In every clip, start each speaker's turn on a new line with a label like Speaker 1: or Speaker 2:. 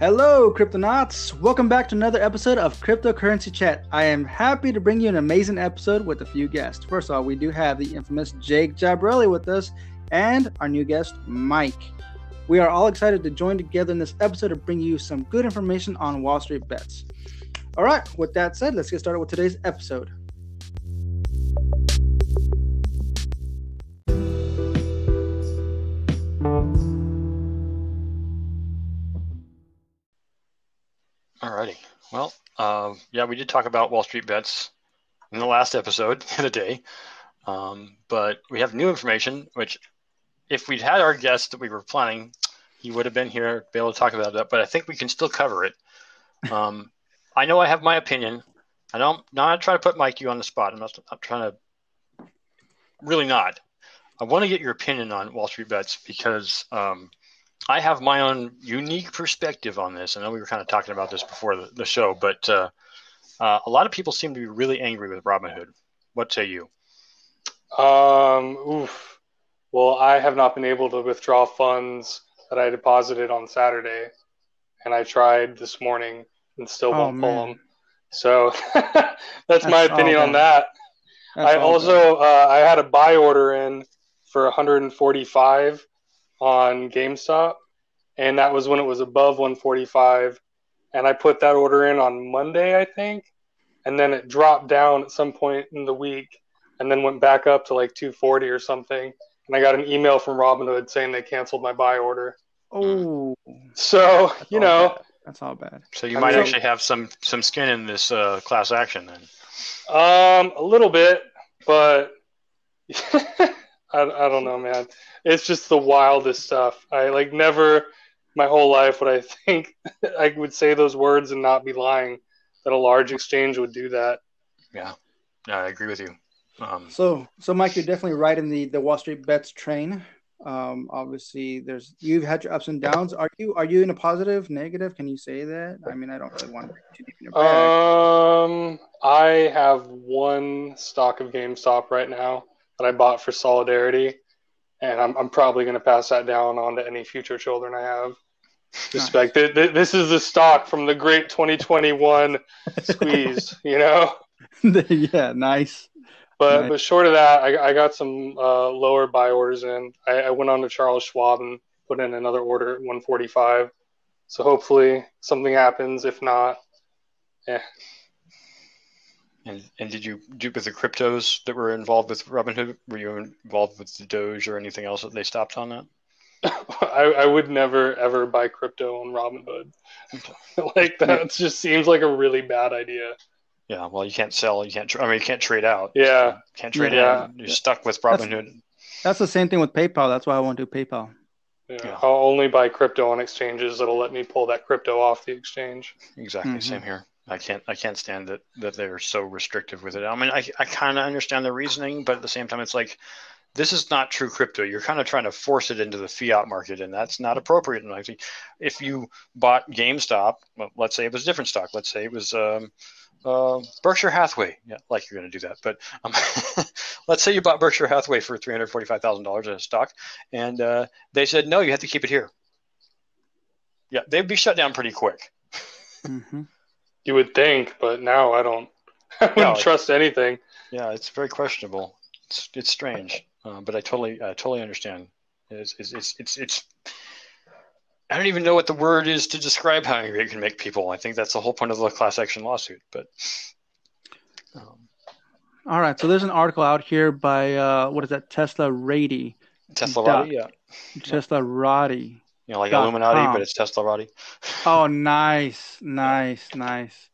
Speaker 1: Hello, Cryptonauts! Welcome back to another episode of Cryptocurrency Chat. I am happy to bring you an amazing episode with a few guests. First of all, we do have the infamous Jake Jabrelli with us and our new guest, Mike. We are all excited to join together in this episode to bring you some good information on Wall Street bets. All right, with that said, let's get started with today's episode.
Speaker 2: Alrighty. Well, um, yeah, we did talk about Wall Street bets in the last episode of the day, um, but we have new information. Which, if we'd had our guest that we were planning, he would have been here, be able to talk about that. But I think we can still cover it. Um, I know I have my opinion. I don't not trying to put Mike you on the spot. I'm not. I'm trying to. Really not. I want to get your opinion on Wall Street bets because um, I have my own unique perspective on this. I know we were kind of talking about this before the, the show, but uh, uh, a lot of people seem to be really angry with Robinhood. What say you?
Speaker 3: Um, oof. Well, I have not been able to withdraw funds that I deposited on Saturday, and I tried this morning and still
Speaker 1: Oh,
Speaker 3: won't pull them. So that's, my
Speaker 1: That's all
Speaker 3: opinion on that.
Speaker 1: That's
Speaker 3: I also uh, I had a buy order in for 145 on GameStop, and that was when it was above 145, and I put that order in on Monday, I think, and then it dropped down at some point in the week, and then went back up to like 240 or something, and I got an email from Robinhood saying they canceled my buy order.
Speaker 1: Oh,
Speaker 3: So
Speaker 1: that's
Speaker 3: you know,
Speaker 1: bad. that's all bad.
Speaker 2: So you
Speaker 3: I
Speaker 2: might
Speaker 3: mean-
Speaker 2: actually have some some skin in this uh, class action then.
Speaker 3: Um, a little bit, but I, I don't know, man. It's just the wildest stuff. I like never my whole life would I think I would say those words and not be lying that a large exchange would do that.
Speaker 2: Yeah, yeah, I agree with you. Um,
Speaker 1: So, so Mike, you're definitely right in the the Wall Street bets train. Um, obviously, there's you've had your ups and downs. Are you are you in a positive, negative? Can you say that? I mean, I don't really want to too deep in your bag.
Speaker 3: Um, I have one stock of GameStop right now that I bought for solidarity, and I'm I'm probably going to pass that down on to any future children I have. Respect. Th- th- This is the stock from the great 2021 squeeze, you know.
Speaker 1: yeah, nice.
Speaker 3: But
Speaker 1: Nice.
Speaker 3: but short of that, I, I got some uh, lower buy orders in. I, I went on to Charles Schwab and put in another order at 145. So hopefully something happens. If not,
Speaker 2: and and did you do with the cryptos that were involved with Robinhood? Were you involved with the Doge or anything else that they stopped on that?
Speaker 3: I, I would never ever buy crypto on Robinhood. like that just seems like a really bad idea.
Speaker 2: Yeah, well, you can't sell. You can't. Tra- I mean, you can't trade out.
Speaker 3: Yeah.
Speaker 2: can't trade
Speaker 3: Yeah.
Speaker 2: in. You're stuck with Robinhood.
Speaker 1: That's the same thing with PayPal. That's why I won't do PayPal.
Speaker 3: Yeah.
Speaker 2: Yeah.
Speaker 3: I'll only buy crypto on exchanges that'll let me pull that crypto off the exchange.
Speaker 2: Exactly,
Speaker 1: Mhm.
Speaker 2: same here. I can't. I can't stand that that they're so restrictive with it. I mean, I I kind of understand the reasoning, but at the same time, it's like this is not true crypto. You're kind of trying to force it into the fiat market, and that's not appropriate. And I think if you bought GameStop, well, let's say it was a different stock. Let's say it was um, uh, Berkshire Hathaway. Yeah, like you're going to do that, but um, let's say you bought Berkshire Hathaway for three hundred forty-five thousand dollars in a stock, and uh, they said no, you have to keep it here. Yeah, they'd be shut down pretty quick.
Speaker 1: hmm
Speaker 3: You would think, but now I don't. I wouldn't
Speaker 2: No.
Speaker 3: trust anything.
Speaker 2: Yeah, it's very questionable. It's it's strange, uh, but I totally I totally understand. It's, it's it's it's it's. I don't even know what the word is to describe how angry it can make people. I think that's the whole point of the class action lawsuit. But um,
Speaker 1: All right. So there's an article out here by uh, what is that? Tesla Rady.
Speaker 2: Tesla
Speaker 1: Dot-
Speaker 2: Roddy, yeah,
Speaker 1: Tesla Roddy.
Speaker 2: You know, like
Speaker 1: Dot
Speaker 2: Illuminati,
Speaker 1: com.
Speaker 2: but it's Tesla Roddy.
Speaker 1: Oh, nice, nice, nice.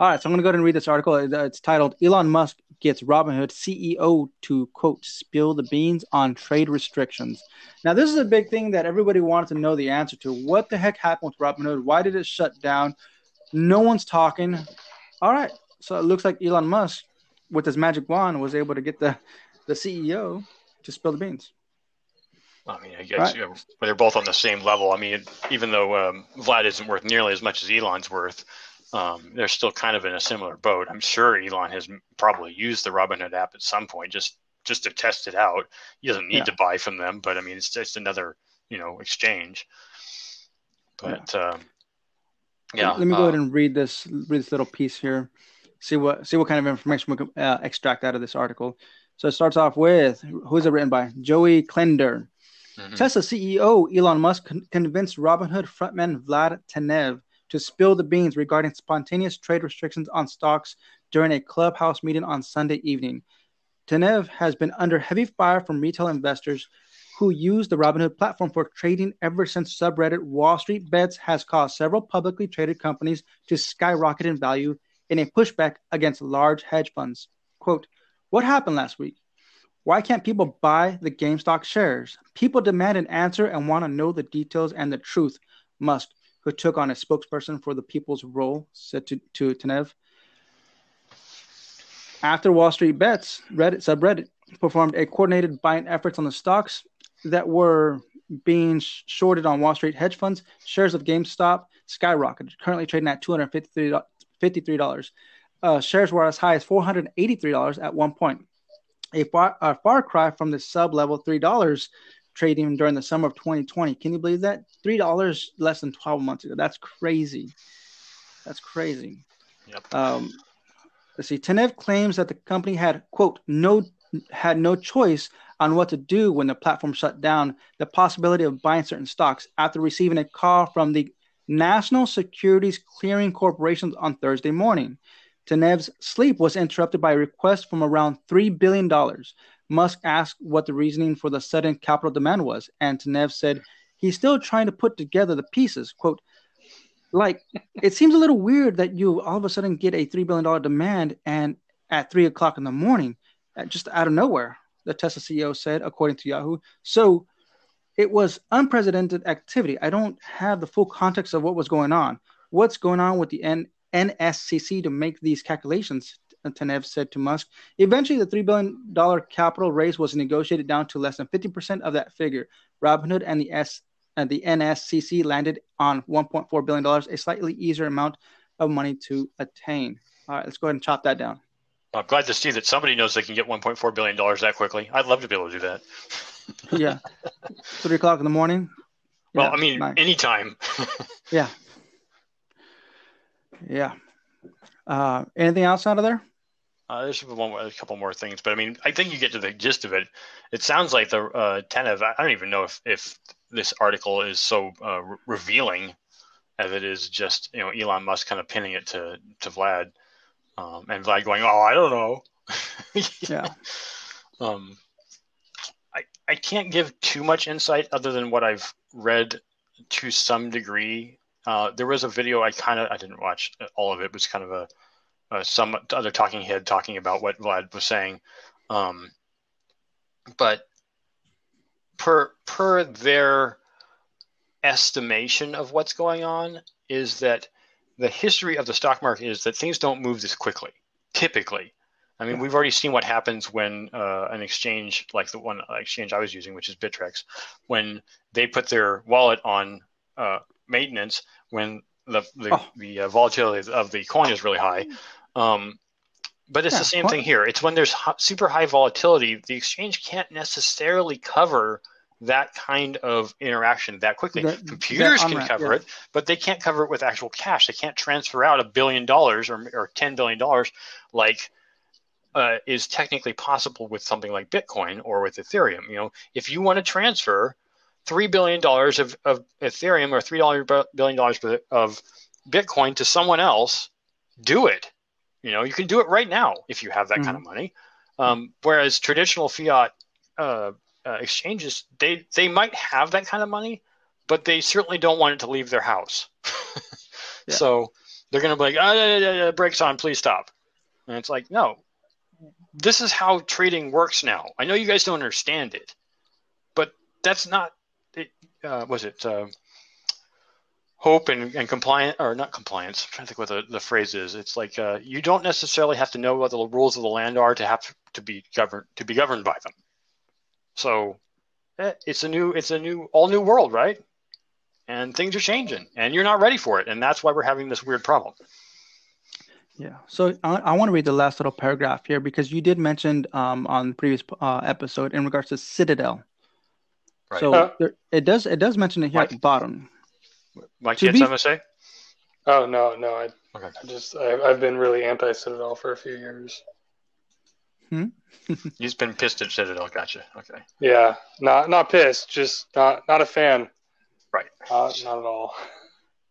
Speaker 1: All right, so I'm going to go ahead and read this article. It's titled Elon Musk Gets Robinhood CEO to, quote, spill the beans on trade restrictions. Now, this is a big thing that everybody wanted to know the answer to. What the heck happened with Robinhood? Why did it shut down? No one's talking. All right, so it looks like Elon Musk, with his magic wand, was able to get the, the CEO to spill the beans.
Speaker 2: I mean, I guess
Speaker 1: Right.
Speaker 2: you know, they're both on the same level. I mean, even though um, Vlad isn't worth nearly as much as Elon's worth, um, they're still kind of in a similar boat. I'm sure Elon has probably used the Robinhood app at some point just just to test it out. He doesn't need
Speaker 1: Yeah.
Speaker 2: to buy from them, but I mean, it's just another you know exchange. But um, Yeah.
Speaker 1: Let me go
Speaker 2: uh,
Speaker 1: ahead and read this read this little piece here. See what see what kind of information we can uh, extract out of this article. So it starts off with who's it written by? Joey Klender.
Speaker 2: Mhm.
Speaker 1: Tesla CEO Elon Musk con- convinced Robinhood frontman Vlad Tenev to spill the beans regarding spontaneous trade restrictions on stocks during a clubhouse meeting on Sunday evening. Tenev has been under heavy fire from retail investors who use the Robinhood platform for trading ever since subreddit Wall Street Bets has caused several publicly traded companies to skyrocket in value in a pushback against large hedge funds. Quote, What happened last week? Why can't people buy the GameStop shares? People demand an answer and want to know the details and the truth. Musk, who took on a spokesperson for the people's role, said to, to Tenev. After Wall Street Bets, Reddit subreddit performed a coordinated buying efforts on the stocks that were being shorted on Wall Street hedge funds. Shares of GameStop skyrocketed, currently trading at $253. Uh, shares were as high as $483 at one point a far, a far cry from the sub level three dollars trading during the summer of 2020. Can you believe that? Three dollars less than 12 months ago. That's crazy. That's crazy.
Speaker 2: Yep.
Speaker 1: Um, let's see. Tenev claims that the company had quote no had no choice on what to do when the platform shut down. The possibility of buying certain stocks after receiving a call from the National Securities Clearing Corporation on Thursday morning. Tenev's sleep was interrupted by a request from around $3 billion. Musk asked what the reasoning for the sudden capital demand was, and Tenev said he's still trying to put together the pieces. Quote, like, it seems a little weird that you all of a sudden get a $3 billion demand and at 3 o'clock in the morning, uh, just out of nowhere, the Tesla CEO said, according to Yahoo. So it was unprecedented activity. I don't have the full context of what was going on. What's going on with the N- NSCC to make these calculations, uh, Tenev said to Musk. Eventually, the $3 billion capital raise was negotiated down to less than 50% of that figure. Robinhood and the S and the NSCC landed on $1.4 billion, a slightly easier amount of money to attain. All right, let's go ahead and chop that down.
Speaker 2: I'm glad to see that somebody knows they can get 1.4 billion dollars that quickly. I'd love to be able to do that.
Speaker 1: Yeah, three o'clock in the morning.
Speaker 2: Well,
Speaker 1: Yeah,
Speaker 2: I mean,
Speaker 1: nice.
Speaker 2: anytime.
Speaker 1: yeah, yeah. Uh, anything else out of there?
Speaker 2: Uh, there's one, more- a couple more things, but I mean, I think you get to the gist of it. It sounds like the uh, Tenev. I I don't even know if, if this article is so uh, re- revealing as it is just you know Elon Musk kind of pinning it to to Vlad, um, and Vlad going, "Oh, I don't know."
Speaker 1: Yeah.
Speaker 2: Um, I I can't give too much insight other than what I've read to some degree. Uh, there was a video I kind of I didn't watch all of it. It was kind of a, a some other talking head talking about what Vlad was saying, um, but per per their estimation of what's going on is that the history of the stock market is that things don't move this quickly. Typically, I mean, we've already seen what happens when uh, an exchange like the one uh, exchange I was using, which is Bittrex, when they put their wallet on uh, maintenance when the the,
Speaker 1: Oh.
Speaker 2: the uh, volatility of the coin is really high. Um, but it's
Speaker 1: Yeah,
Speaker 2: the same thing here. It's when there's hi- super high volatility, the exchange can't necessarily cover that kind of interaction that quickly.
Speaker 1: That-
Speaker 2: Computers
Speaker 1: that
Speaker 2: can cover
Speaker 1: yeah.
Speaker 2: it, but they can't cover it with actual cash. They can't transfer out a billion dollars or, or ten billion dollars like uh, is technically possible with something like Bitcoin or with Ethereum. You know, if you want to transfer three billion dollars of, of Ethereum or three billion dollars of Bitcoin to someone else, do it. You know, you can do it right now if you have that kind of money. Um, whereas traditional fiat uh, uh, exchanges, they they might have that kind of money, but they certainly don't want it to leave their house.
Speaker 1: Yeah.
Speaker 2: So they're going to be like, ah, brakes on, please stop. And it's like, no, this is how trading works now. I know you guys don't understand it, but that's not. It, uh, was it uh, hope and, and compliance or not compliance? I'm trying to think what the, the phrase is. It's like uh, you don't necessarily have to know what the rules of the land are to have to be governed to be governed by them. So eh, it's a new it's a new all new world, right? And things are changing, and you're not ready for it, and that's why we're having this weird problem.
Speaker 1: Yeah. So I, I want to read the last little paragraph here because you did mention um, on previous uh, episode in regards to Citadel.
Speaker 2: Right.
Speaker 1: So
Speaker 3: Uh,
Speaker 1: there, it does it does mention it here at the bottom.
Speaker 2: Mike,
Speaker 1: To
Speaker 2: you had
Speaker 1: be-
Speaker 2: something to say?
Speaker 3: Oh no, no, I,
Speaker 2: Okay.
Speaker 3: I just I, I've been really anti Citadel for a few years.
Speaker 2: Hmm? You've been pissed at Citadel. Gotcha. Okay.
Speaker 3: Yeah, not not pissed, just not not a fan.
Speaker 2: Right.
Speaker 3: Not not at all.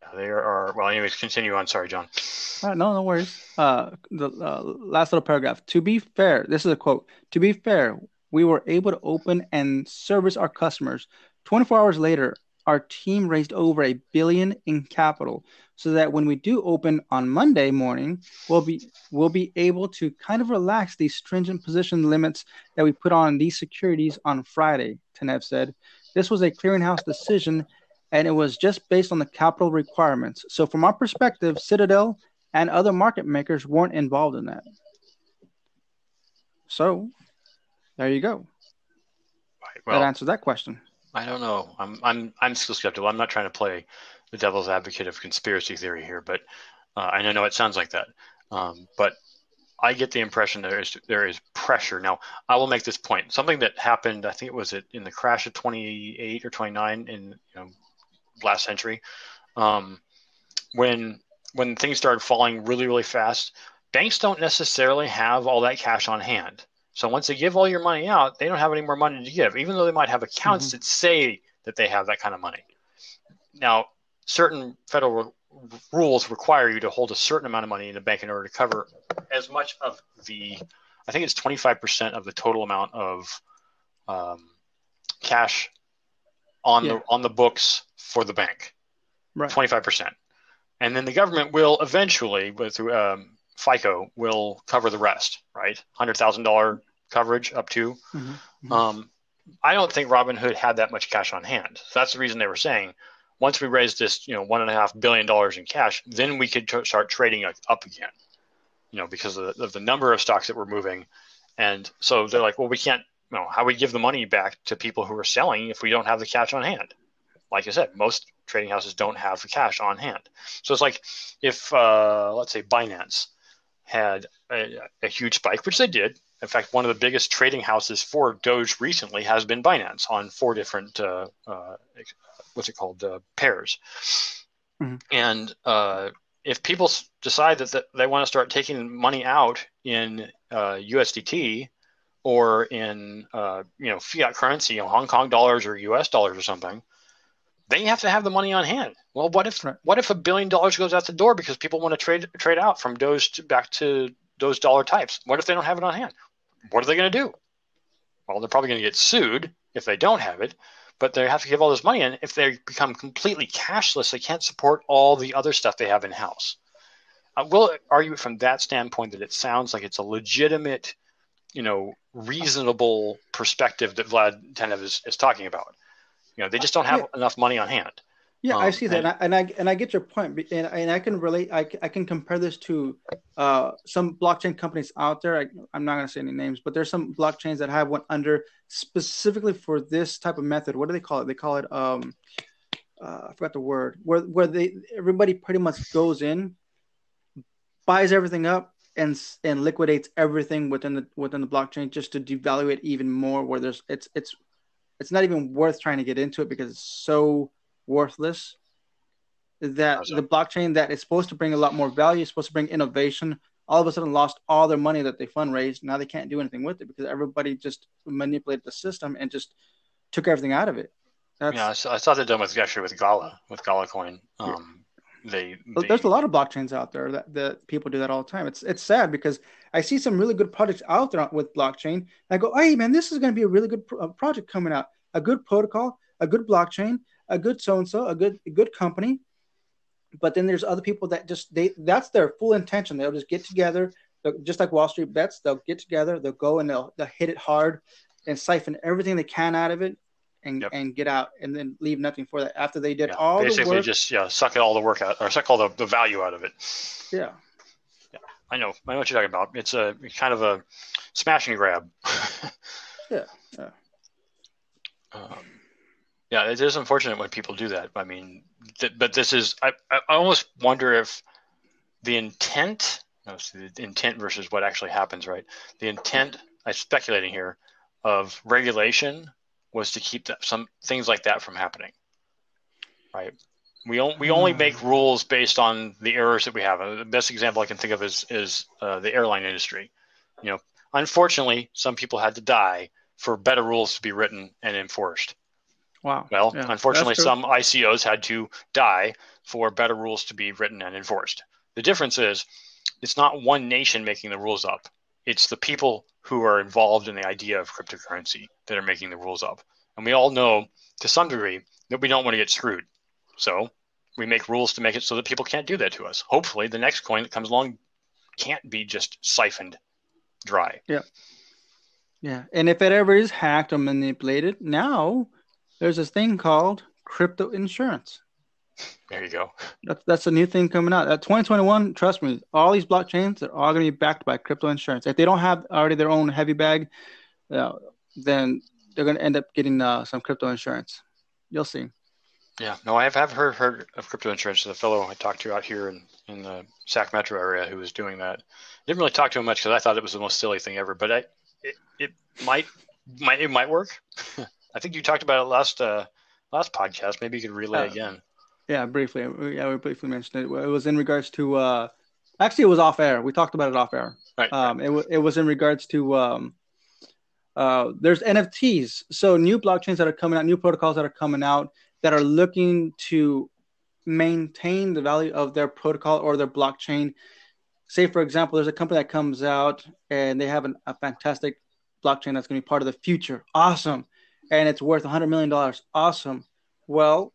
Speaker 2: Yeah, they are. Well, anyways, continue on. Sorry, John.
Speaker 1: All right, no, no worries. Uh, the uh, last little paragraph. To be fair, this is a quote. To be fair, we were able to open and service our customers. 24 hours later, our team raised over a billion in capital, so that when we do open on Monday morning, we'll be we'll be able to kind of relax these stringent position limits that we put on these securities on Friday. Tenev said, "This was a clearinghouse decision." And it was just based on the capital requirements. So, from our perspective, Citadel and other market makers weren't involved in that. So, there you go.
Speaker 2: Right.
Speaker 1: that
Speaker 2: Well,
Speaker 1: answers that question.
Speaker 2: I don't know. I'm I'm I'm still skeptical. I'm not trying to play the devil's advocate of conspiracy theory here, but uh, and I know it sounds like that. Um, but I get the impression there is there is pressure. Now, I will make this point. Something that happened, I think it was it in the crash of 28 or 29 in you know last century, um, when when things started falling really really fast. Banks don't necessarily have all that cash on hand. So once they give all your money out, they don't have any more money to give, even though they might have accounts that say that they have that kind of money. Now, certain federal r- rules require you to hold a certain amount of money in the bank in order to cover as much of the, I think it's 25% of the total amount of um, cash on
Speaker 1: Yeah.
Speaker 2: the on the books for the bank.
Speaker 1: Right.
Speaker 2: 25%. And then the government will eventually, with um, FICO, will cover the rest, right? $100,000 coverage up to.
Speaker 1: Mhm. Mhm.
Speaker 2: Um, I don't think Robinhood had that much cash on hand. So that's the reason they were saying once we raise this, you know, one and a half billion dollars in cash, then we could t- start trading up again, you know, because of the, of the number of stocks that were moving. And so they're like, well, we can't, you know, how we give the money back to people who are selling if we don't have the cash on hand? Like I said, most trading houses don't have the cash on hand. So it's like if, uh, let's say, Binance had a, a huge spike, which they did. In fact, one of the biggest trading houses for Doge recently has been Binance on four different, uh, uh, what's it called, uh, pairs.
Speaker 1: Mhm.
Speaker 2: And uh, if people decide that th- they want to start taking money out in uh, USDT or in uh, you know fiat currency, you know, Hong Kong dollars or US dollars or something, they have to have the money on hand. Well, what if
Speaker 1: Right.
Speaker 2: what if a billion dollars goes out the door because people want to trade trade out from Doge to, back to those dollar types? What if they don't have it on hand? What are they going to do? Well, they're probably going to get sued if they don't have it, but they have to give all this money in. If they become completely cashless, they can't support all the other stuff they have in house. I uh, will argue from that standpoint that it sounds like it's a legitimate, you know, reasonable perspective that Vlad Tenev is, is talking about. You know, they just don't have enough money on hand.
Speaker 1: Yeah, I
Speaker 2: Um,
Speaker 1: see that, and I, and I and I get your and, and I can relate. I, I can compare this to uh, some blockchain companies out there. I, I'm not going to say any names, but there's some blockchains that have one under specifically for this type of method. What do they call it? They call it um, uh, I forgot the word. Where where they everybody pretty much goes in, buys everything up, and and liquidates everything within the within the blockchain just to devalue it even more. Where there's it's it's it's not even worth trying to get into it because it's so worthless that
Speaker 2: that?
Speaker 1: the blockchain that is supposed to bring a lot more value, is supposed to bring innovation, all of a sudden lost all their money that they fundraised. Now they can't do anything with it because everybody just manipulated the system and just took everything out of it. That's,
Speaker 2: Yeah, I saw, I saw that done with actually with Gala, with Gala Coin. Um, they, they
Speaker 1: There's a lot of blockchains out there that, that people do that all the time. It's it's sad because I see some really good projects out there with blockchain. I go, hey man, this is going to be a really good pro- uh, project coming out. A good protocol, a good blockchain, a good so and so, a good a good company. But then there's other people that just they that's their full intention. They'll just get together, just like Wall Street bets. They'll get together, they'll go and they'll they'll hit it hard and siphon everything they can out of it. And,
Speaker 2: Yep.
Speaker 1: and get out and then leave nothing for that after they did
Speaker 2: yeah,
Speaker 1: all the
Speaker 2: basically
Speaker 1: work.
Speaker 2: just yeah suck all the work out or suck all the, the value out of it.
Speaker 1: yeah, yeah
Speaker 2: I know, I know what you're talking about. It's a kind of a smash and grab.
Speaker 1: Yeah, yeah.
Speaker 2: Um, yeah, it is unfortunate when people do that. I mean, th- but this is I, I almost wonder if the intent, no, the intent versus what actually happens, right? The intent, I'm speculating here, of regulation was to keep that, some things like that from happening, right? We, on, we only make rules based on the errors that we have. The best example I can think of is, is uh, the airline industry. You know, unfortunately, some people had to die for better rules to be written and enforced.
Speaker 1: Wow.
Speaker 2: Well,
Speaker 1: Yeah,
Speaker 2: unfortunately, some ICOs had to die for better rules to be written and enforced. The difference is it's not one nation making the rules up, it's the people who are involved in the idea of cryptocurrency that are making the rules up. And we all know to some degree that we don't want to get screwed. So we make rules to make it so that people can't do that to us. Hopefully, the next coin that comes along can't be just siphoned dry.
Speaker 1: Yeah, Yeah. and if it ever is hacked or manipulated, now there's this thing called crypto insurance.
Speaker 2: There you go.
Speaker 1: That's that's a new thing coming out. At 2021, trust me, all these blockchains are all going to be backed by crypto insurance. If they don't have already their own heavy bag, uh, then they're going to end up getting uh, some crypto insurance. You'll see.
Speaker 2: Yeah, no, I have, have heard heard of crypto insurance. The fellow I talked to out here in, in the Sac Metro area who was doing that. Didn't really talk to him much because I thought it was the most silly thing ever. But I, it, it might might it might work. I think you talked about it last uh, last podcast. Maybe you could relay
Speaker 1: Uh,
Speaker 2: again.
Speaker 1: Yeah, briefly. Yeah, we briefly mentioned it. It was in regards to. Uh, actually, it was off air. We talked about it off air.
Speaker 2: Right.
Speaker 1: Um, it, wa it was in regards to um, uh, there's NFTs. So new blockchains that are coming out, new protocols that are coming out that are looking to maintain the value of their protocol or their blockchain. Say, for example, there's a company that comes out and they have an, a fantastic blockchain that's going to be part of the future. Awesome. And it's worth $100 million. Awesome. Well,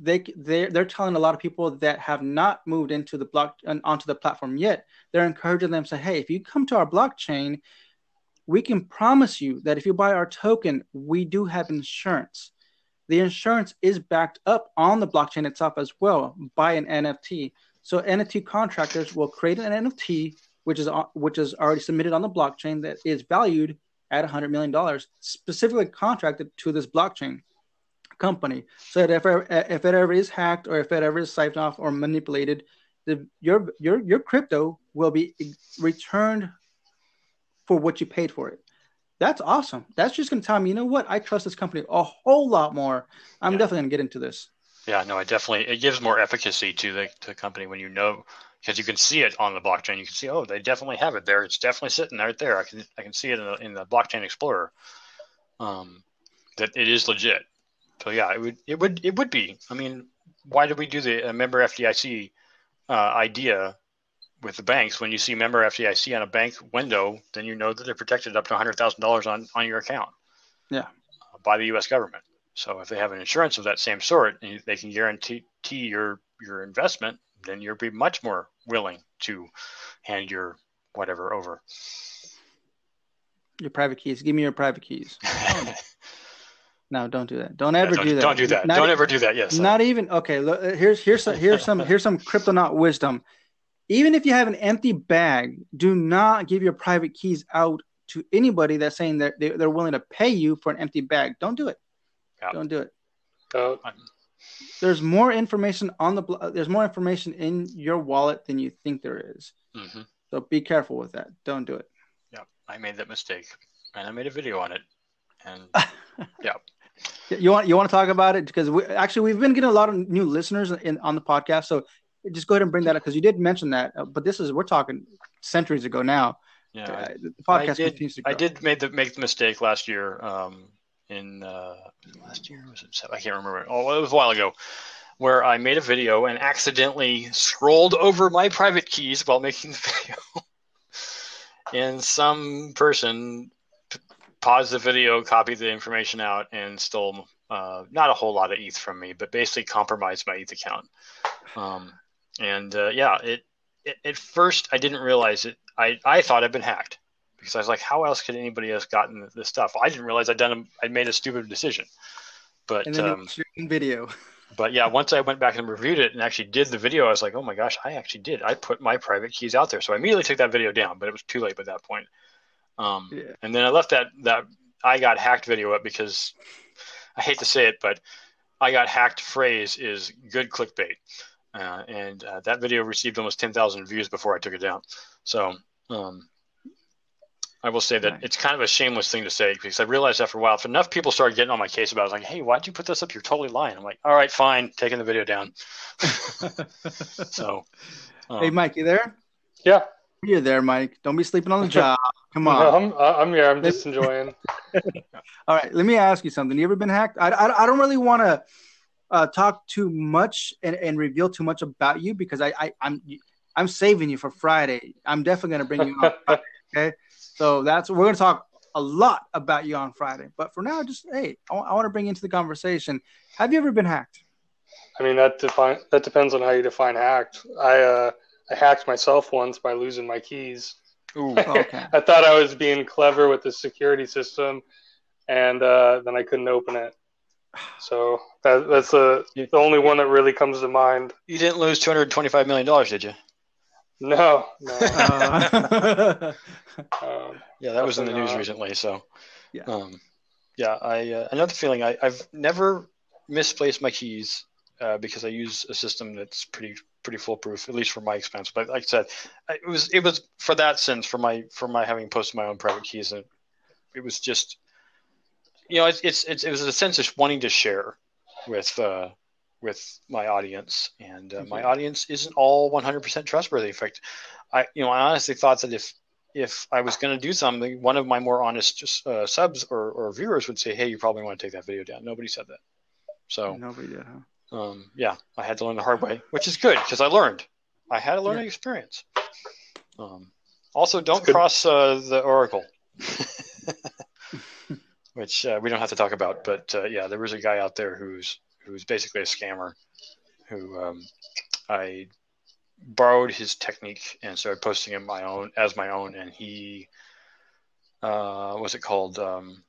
Speaker 1: they they're, they're telling a lot of people that have not moved into the block onto the platform yet. They're encouraging them to say hey if you come to our blockchain we can promise you that if you buy our token we do have insurance. The insurance is backed up on the blockchain itself as well by an nft so nft contractors will create an nft which is which is already submitted on the blockchain that is valued at 100 million dollars specifically contracted to this blockchain company so that if, if it ever is hacked or if it ever is siphoned off or manipulated the, your your your crypto will be returned for what you paid for it that's awesome that's just going to tell me you know what i trust this company a whole lot more i'm
Speaker 2: Yeah.
Speaker 1: definitely going to get into this
Speaker 2: Yeah, no, I definitely it gives more efficacy to the to the company when you know because you can see it on the blockchain. You can see, oh, they definitely have it there. It's definitely sitting right there. I can I can see it in the in the blockchain explorer. Um, that it is legit. So yeah, it would it would it would be. I mean, why did we do the uh, member FDIC uh, idea with the banks? When you see member FDIC on a bank window, then you know that they're protected up to hundred thousand dollars on on your account.
Speaker 1: Yeah.
Speaker 2: uh, by the U.S. government. So if they have an insurance of that same sort and they can guarantee your your investment, then you'll be much more willing to hand your whatever over.
Speaker 1: your private keys give me your private keys no don't do that don't
Speaker 2: Yeah,
Speaker 1: ever
Speaker 2: don't,
Speaker 1: do that
Speaker 2: don't do that.
Speaker 1: Not
Speaker 2: don't ever do that. Yes.
Speaker 1: Not even okay. Look, uh, here's here's some, here's some here's some cryptonaut wisdom. Even if you have an empty bag, do not give your private keys out to anybody that's saying that they, they're willing to pay you for an empty bag. Don't do it.
Speaker 2: Yeah.
Speaker 1: Don't do it.
Speaker 3: Uh,
Speaker 1: There's more information on the uh, there's more information in your wallet than you think there is.
Speaker 2: hmm
Speaker 1: So be careful with that. Don't do it.
Speaker 2: Yeah, I made that mistake, and I made a video on it. And
Speaker 1: You want you want to talk about it because we actually we've been getting a lot of new listeners in on the podcast. So just go ahead and bring that up because you did mention that. Uh, but this is we're talking centuries ago now.
Speaker 2: yeah,
Speaker 1: Uh, the podcast
Speaker 2: I did-
Speaker 1: continues to grow.
Speaker 2: I did make the make the mistake last year. Um, in uh, last year was it? I can't remember. Oh, it was a while ago, where I made a video and accidentally scrolled over my private keys while making the video, and some person p- paused the video, copied the information out, and stole uh, not a whole lot of ETH from me, but basically compromised my ETH account. Um, and uh, yeah, it, it at first I didn't realize it. I I thought I'd been hacked because I was like, how else could anybody else gotten this stuff? I didn't realize I'd done a, I'd made a stupid decision. But
Speaker 1: and then
Speaker 2: um,
Speaker 1: it was in video.
Speaker 2: but yeah, once I went back and reviewed it and actually did the video, I was like, oh my gosh, I actually did. I put my private keys out there, so I immediately took that video down. But it was too late by that point. Um,
Speaker 1: Yeah.
Speaker 2: And then I left that that I got hacked video up because I hate to say it, but I got hacked phrase is good clickbait, uh, and uh, that video received almost ten thousand views before I took it down. So. Um, I will say that
Speaker 1: Nice.
Speaker 2: it's kind of a shameless thing to say because I realized after a while, if enough people started getting on my case about it, I was like, hey, why'd you put this up? You're totally lying. I'm like, all right, fine, taking the video down. So, um,
Speaker 1: hey, Mike, you there?
Speaker 3: Yeah.
Speaker 1: You're there, Mike. Don't be sleeping on the job. Come on.
Speaker 3: No, I'm, I'm here. I'm just enjoying.
Speaker 1: All right, let me ask you something. You ever been hacked? I, I, I don't really want to uh, talk too much and, and reveal too much about you because I, I I'm I'm saving you for Friday. I'm definitely gonna bring you on. Friday, okay, so that's we're gonna talk a lot about you on Friday. But for now, just hey, I, want to bring you into the conversation. Have you ever been hacked?
Speaker 3: I mean that define that depends on how you define hacked. I uh, I hacked myself once by losing my keys.
Speaker 2: ooh,
Speaker 1: Oh, okay.
Speaker 3: I thought I was being clever with the security system, and uh, then I couldn't open it. So that, that's the the only one that really comes to mind.
Speaker 2: you didn't lose $225 million, did you?
Speaker 3: No, no.
Speaker 1: Uh,
Speaker 3: um,
Speaker 2: Yeah, that was in the news
Speaker 3: not.
Speaker 2: recently. So,
Speaker 1: Yeah.
Speaker 2: um, yeah, I uh, another feeling I, I've never misplaced my keys uh, because I use a system that's pretty pretty foolproof, at least for my expense. But like I said, it was it was for that sense for my for my having posted my own private keys, and it was just you know it's it's, it's it was a sense of wanting to share with uh, with my audience, and uh, my
Speaker 1: Mhm.
Speaker 2: audience isn't all 100% trustworthy. In fact, I you know I honestly thought that if if I was going to do something, one of my more honest just, uh, subs or, or viewers would say, "Hey, you probably want to take that video down." Nobody said that, so
Speaker 1: Nobody did, huh?
Speaker 2: Um, yeah, I had to learn the hard way, which is good because I learned. I had a learning experience. Um, also, don't cross uh, the Oracle, which uh, we don't have to talk about. But uh, yeah, there was a guy out there who's who's basically a scammer, who um, I borrowed his technique and started posting it my own as my own, and he uh, what's it called? Um,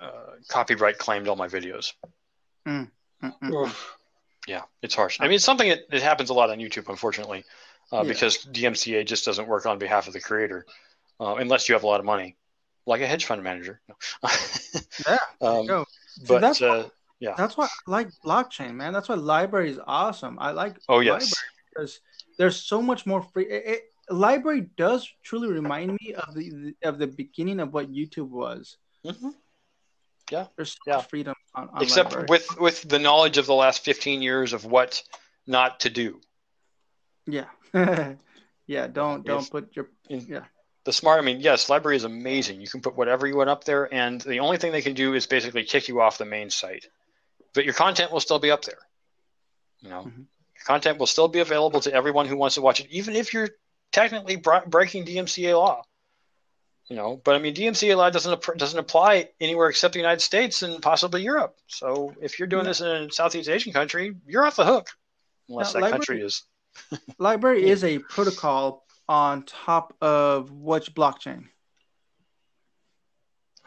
Speaker 2: uh, copyright claimed all my videos.
Speaker 1: Mm-mm.
Speaker 3: Oof.
Speaker 2: Yeah, it's harsh. I mean, it's something that it happens a lot on YouTube, unfortunately, uh,
Speaker 1: Yeah.
Speaker 2: because DMCA just doesn't work on behalf of the creator uh, unless you have a lot of money, like a hedge fund manager.
Speaker 1: Yeah. there
Speaker 2: um,
Speaker 1: go.
Speaker 2: but
Speaker 1: that's
Speaker 2: uh,
Speaker 1: That's why I like blockchain, man. That's why LBRY is awesome. I like
Speaker 2: oh
Speaker 1: LBRY
Speaker 2: yes,
Speaker 1: because there's so much more free. It, it, LBRY does truly remind me of the of the beginning of what YouTube was.
Speaker 2: Mhm.
Speaker 1: There's so
Speaker 2: Yeah.
Speaker 1: freedom on, on
Speaker 2: except
Speaker 1: LBRY.
Speaker 2: with with the knowledge of the last 15 years of what not to do.
Speaker 1: yeah, yeah. Don't don't
Speaker 2: If-
Speaker 1: put your
Speaker 2: in-
Speaker 1: Yeah.
Speaker 2: The smart, I mean, yes, LBRY is amazing. You can put whatever you want up there, and the only thing they can do is basically kick you off the main site. But your content will still be up there. You know,
Speaker 1: Mhm.
Speaker 2: your content will still be available to everyone who wants to watch it, even if you're technically br- breaking DMCA law. You know, but I mean, DMCA law doesn't doesn't apply anywhere except the United States and possibly Europe. So if you're doing
Speaker 1: Yeah.
Speaker 2: this in a Southeast Asian country, you're off the hook, unless
Speaker 1: Now,
Speaker 2: that
Speaker 1: LBRY-
Speaker 2: country is.
Speaker 1: LBRY
Speaker 2: Yeah.
Speaker 1: is a protocol on top of which blockchain?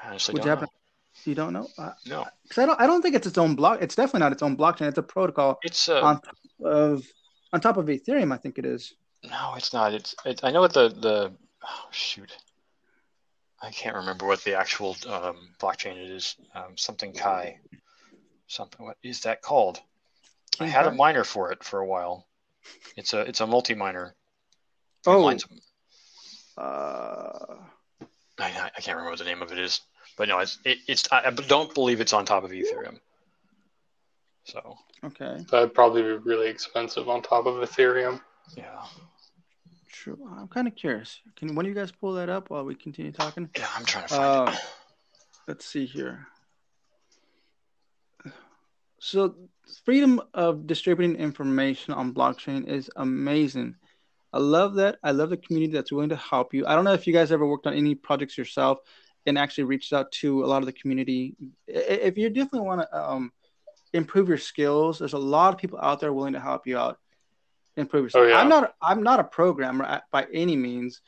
Speaker 2: I honestly
Speaker 1: Would
Speaker 2: don't
Speaker 1: you
Speaker 2: know.
Speaker 1: You don't know? Uh,
Speaker 2: No,
Speaker 1: 'cause I don't. I don't think it's its own block. It's definitely not its own blockchain. It's a protocol
Speaker 2: it's uh,
Speaker 1: on top of on top of Ethereum. I think it is.
Speaker 2: No, it's not. It's. It, I know what the the. Oh shoot, I can't remember what the actual um, blockchain it is. Um, something Kai. Something. What is that called? I
Speaker 1: King
Speaker 2: had a miner for it for a while. It's a it's a multi miner.
Speaker 1: Oh.
Speaker 2: I,
Speaker 1: Uh,
Speaker 2: I I can't remember what the name of it is, but no, it's it, it's. I I don't believe it's on top of Ethereum. So
Speaker 1: okay.
Speaker 3: That'd probably be really expensive on top of Ethereum.
Speaker 2: yeah,
Speaker 1: I'm kind of curious. Can one of you guys pull that up while we continue talking?
Speaker 2: yeah. I'm trying to find
Speaker 1: Uh,
Speaker 2: it.
Speaker 1: let's see here. So, freedom of distributing information on blockchain is amazing. I love that. I love the community that's willing to help you. I don't know if you guys ever worked on any projects yourself and actually reached out to a lot of the community. If you definitely want to um, improve your skills, there's a lot of people out there willing to help you out. Improve your skills.
Speaker 3: Oh, yeah.
Speaker 1: I'm not. I'm not a programmer by any means.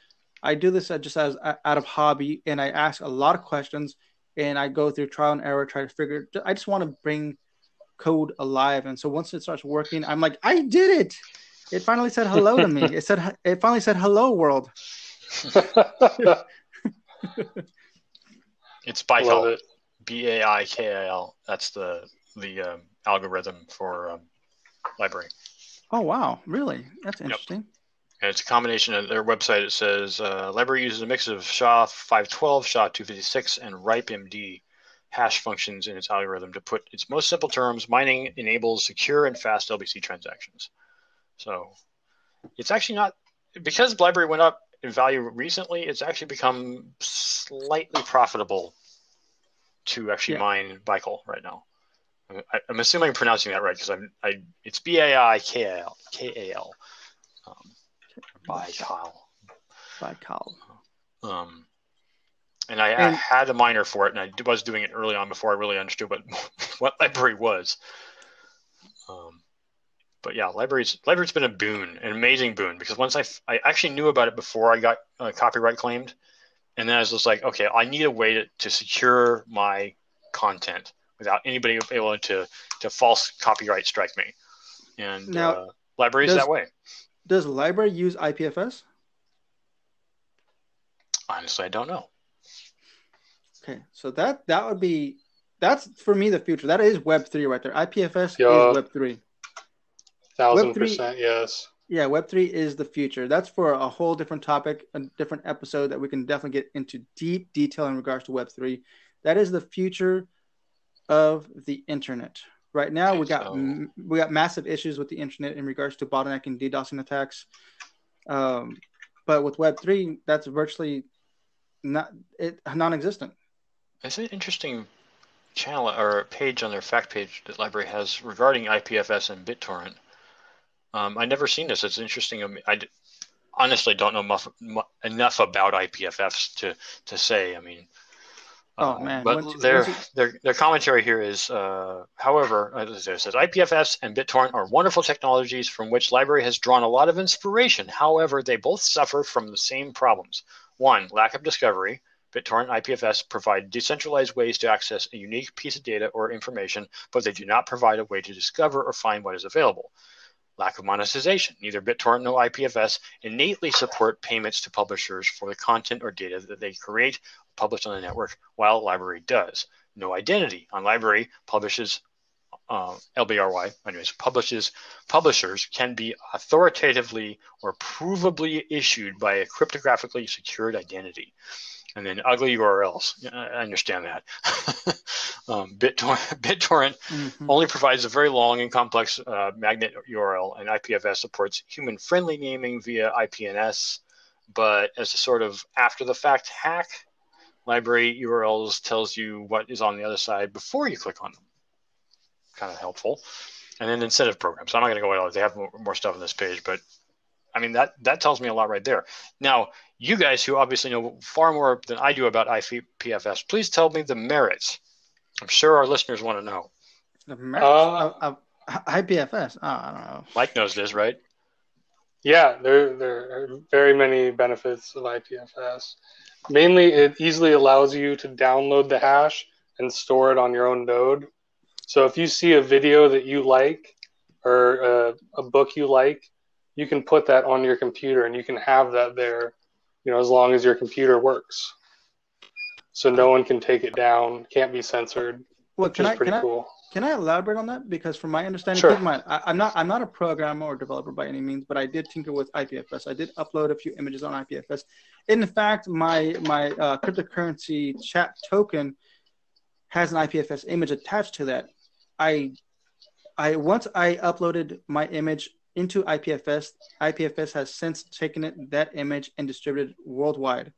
Speaker 1: I do this just as out of hobby, and I ask a lot of questions, and I go through trial and error, try to figure. I just want to bring code alive, and so once it starts working, I'm like, I did it! It finally said hello to me. It said, it finally said hello, world.
Speaker 2: It's
Speaker 3: Love
Speaker 2: Baikal.
Speaker 3: it.
Speaker 2: B A I K I L. That's the the um, algorithm for um, LBRY.
Speaker 1: Oh wow, really? That's
Speaker 2: Yep.
Speaker 1: interesting.
Speaker 2: And it's a combination of their website. It says uh, LBRY uses a mix of SHA-512, SHA-256, and RIPE-MD hash functions in its algorithm to put its most simple terms. Mining enables secure and fast LBC transactions. So it's actually not because LBRY went up in value recently. It's actually become slightly profitable to actually yeah. mine Baikal right now. I, am assuming I'm pronouncing that right because I'm I it's B A I K A L K A L. Um, Baikal.
Speaker 1: Baikal.
Speaker 2: Um, and I, and, I, had a miner for it, and I was doing it early on before I really understood what what LBRY was. Um, but yeah, libraries LBRY's been a boon, an amazing boon, because once I I actually knew about it before I got uh, copyright claimed, and then I was just like, okay, I need a way to, to secure my content without anybody able to to false copyright strike me. And now, uh, libraries does, that way.
Speaker 1: Does LBRY use IPFS?
Speaker 2: Honestly, I don't know.
Speaker 1: Okay, so that that would be that's for me the future. That is Web three right there. IPFS yeah. is Web three.
Speaker 3: Thousand percent, yes.
Speaker 1: Yeah, Web three is the future. That's for a whole different topic, a different episode that we can definitely get into deep detail in regards to Web three. That is the future of the internet. Right now, we got so. we got massive issues with the internet in regards to bottlenecking, DDoSing attacks. Um, but with Web three, that's virtually not it non-existent.
Speaker 2: It's an interesting channel or page on their fact page that LBRY has regarding IPFS and BitTorrent. Um, I never seen this. It's interesting. I honestly don't know muff, enough about IPFS to to say. I mean,
Speaker 1: Oh uh, man!
Speaker 2: But once, their, once their their commentary here is, uh, however, as it says, IPFS and BitTorrent are wonderful technologies from which LBRY has drawn a lot of inspiration. However, they both suffer from the same problems. One, lack of discovery. BitTorrent and IPFS provide decentralized ways to access a unique piece of data or information, but they do not provide a way to discover or find what is available. Lack of monetization. Neither BitTorrent nor IPFS innately support payments to publishers for the content or data that they create publish on the network, while LBRY does. No identity on LBRY publishes uh, LBRY, anyways, publishes publishers can be authoritatively or provably issued by a cryptographically secured identity. And then ugly URLs. I understand that. um, BitTorrent, BitTorrent mm-hmm. only provides a very long and complex uh, magnet URL, and IPFS supports human-friendly naming via IPNS. But as a sort of after-the-fact hack, LBRY URLs tells you what is on the other side before you click on them. Kind of helpful. And then incentive programs. I'm not going to go into all. They have more, more stuff on this page, but I mean that that tells me a lot right there. Now, you guys who obviously know far more than I do about IPFS, please tell me the merits. I'm sure our listeners want to know.
Speaker 1: The merits uh, of, of IPFS. Oh, I don't know.
Speaker 2: Mike knows this, right?
Speaker 3: Yeah, there there are very many benefits of IPFS. Mainly, it easily allows you to download the hash and store it on your own node. So if you see a video that you like or a, a book you like, you can put that on your computer and you can have that there, you know, as long as your computer works. So no one can take it down, can't be censored, well, which is I, pretty cool.
Speaker 1: Can I elaborate on that? Because from my understanding, sure. my, I, am not I'm not a programmer or developer by any means, but I did tinker with IPFS. I did upload a few images on IPFS. In fact, my my uh, cryptocurrency chat token has an IPFS image attached to that. I I once I uploaded my image into IPFS, IPFS has since taken it that image and distributed worldwide.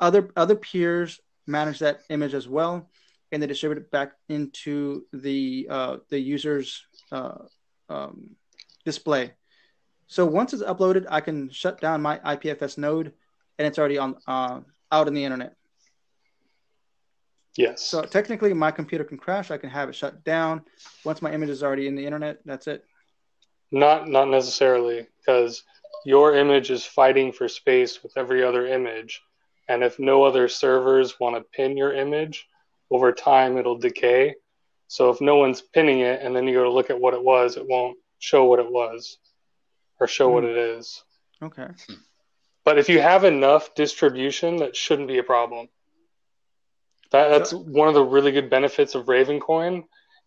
Speaker 1: Other other peers manage that image as well and they distribute it back into the uh, the user's uh, um, display. So once it's uploaded, I can shut down my IPFS node, and it's already on uh, out in the internet.
Speaker 3: Yes.
Speaker 1: So technically, my computer can crash. I can have it shut down. Once my image is already in the internet, that's it.
Speaker 3: Not not necessarily, because your image is fighting for space with every other image, and if no other servers want to pin your image, over time it'll decay. So if no one's pinning it and then you go to look at what it was, it won't show what it was or show mm. what it is.
Speaker 1: Okay.
Speaker 3: But if you have enough distribution, that shouldn't be a problem. That, that's so, one of the really good benefits of Ravencoin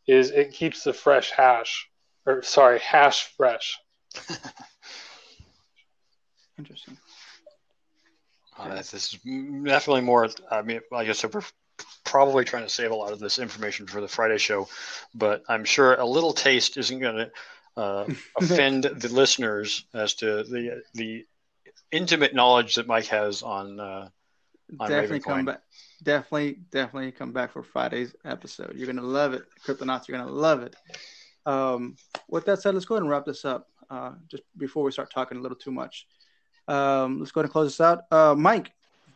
Speaker 3: is it keeps the fresh hash or sorry, hash fresh.
Speaker 1: Interesting.
Speaker 2: Uh, this is definitely more. I mean, like I said, we're probably trying to save a lot of this information for the Friday show, but I'm sure a little taste isn't going to uh, offend the listeners as to the the intimate knowledge that Mike has on. Uh, on
Speaker 1: definitely
Speaker 2: Ravencoin.
Speaker 1: come back. Definitely, definitely come back for Friday's episode. You're gonna love it, Cryptonauts. You're gonna love it. Um, with that said, let's go ahead and wrap this up. Uh, just before we start talking a little too much, um, let's go ahead and close this out. Uh, Mike,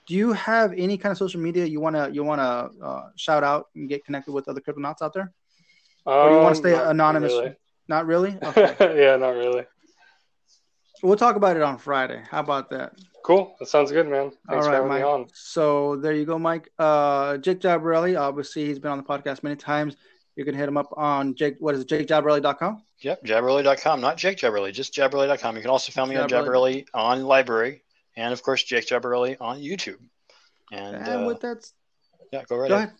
Speaker 1: do you have any kind of social media you wanna you wanna uh, shout out and get connected with other crypto Cryptonauts out there? Or do you want to
Speaker 3: Um,
Speaker 1: stay
Speaker 3: not
Speaker 1: anonymous?
Speaker 3: really.
Speaker 1: Not really. Okay.
Speaker 3: yeah, not really.
Speaker 1: we'll talk about it on Friday. How about that?
Speaker 3: Cool. That sounds good, man. Thanks
Speaker 1: All
Speaker 3: for having
Speaker 1: Mike.
Speaker 3: me on.
Speaker 1: So there you go, Mike. Uh, Jake Jabarelli, obviously he's been on the podcast many times. You can hit him up on Jake. What is it? JakeJabarelli.com.
Speaker 2: Yep, Jabberley.com, not Jake Jabberley, just Jabberley.com. You can also find me on
Speaker 1: Jabberley.
Speaker 2: Jabberley on LBRY, and of course Jake Jabberley on YouTube. And,
Speaker 1: And
Speaker 2: uh,
Speaker 1: with that,
Speaker 2: yeah, go right
Speaker 1: go
Speaker 2: ahead.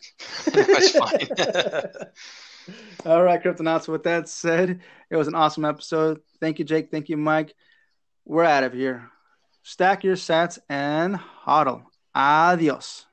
Speaker 1: ahead.
Speaker 2: That's fine.
Speaker 1: All right, Cryptonauts. With that said, it was an awesome episode. Thank you, Jake. Thank you, Mike. We're out of here. Stack your sats and hodl. Adios.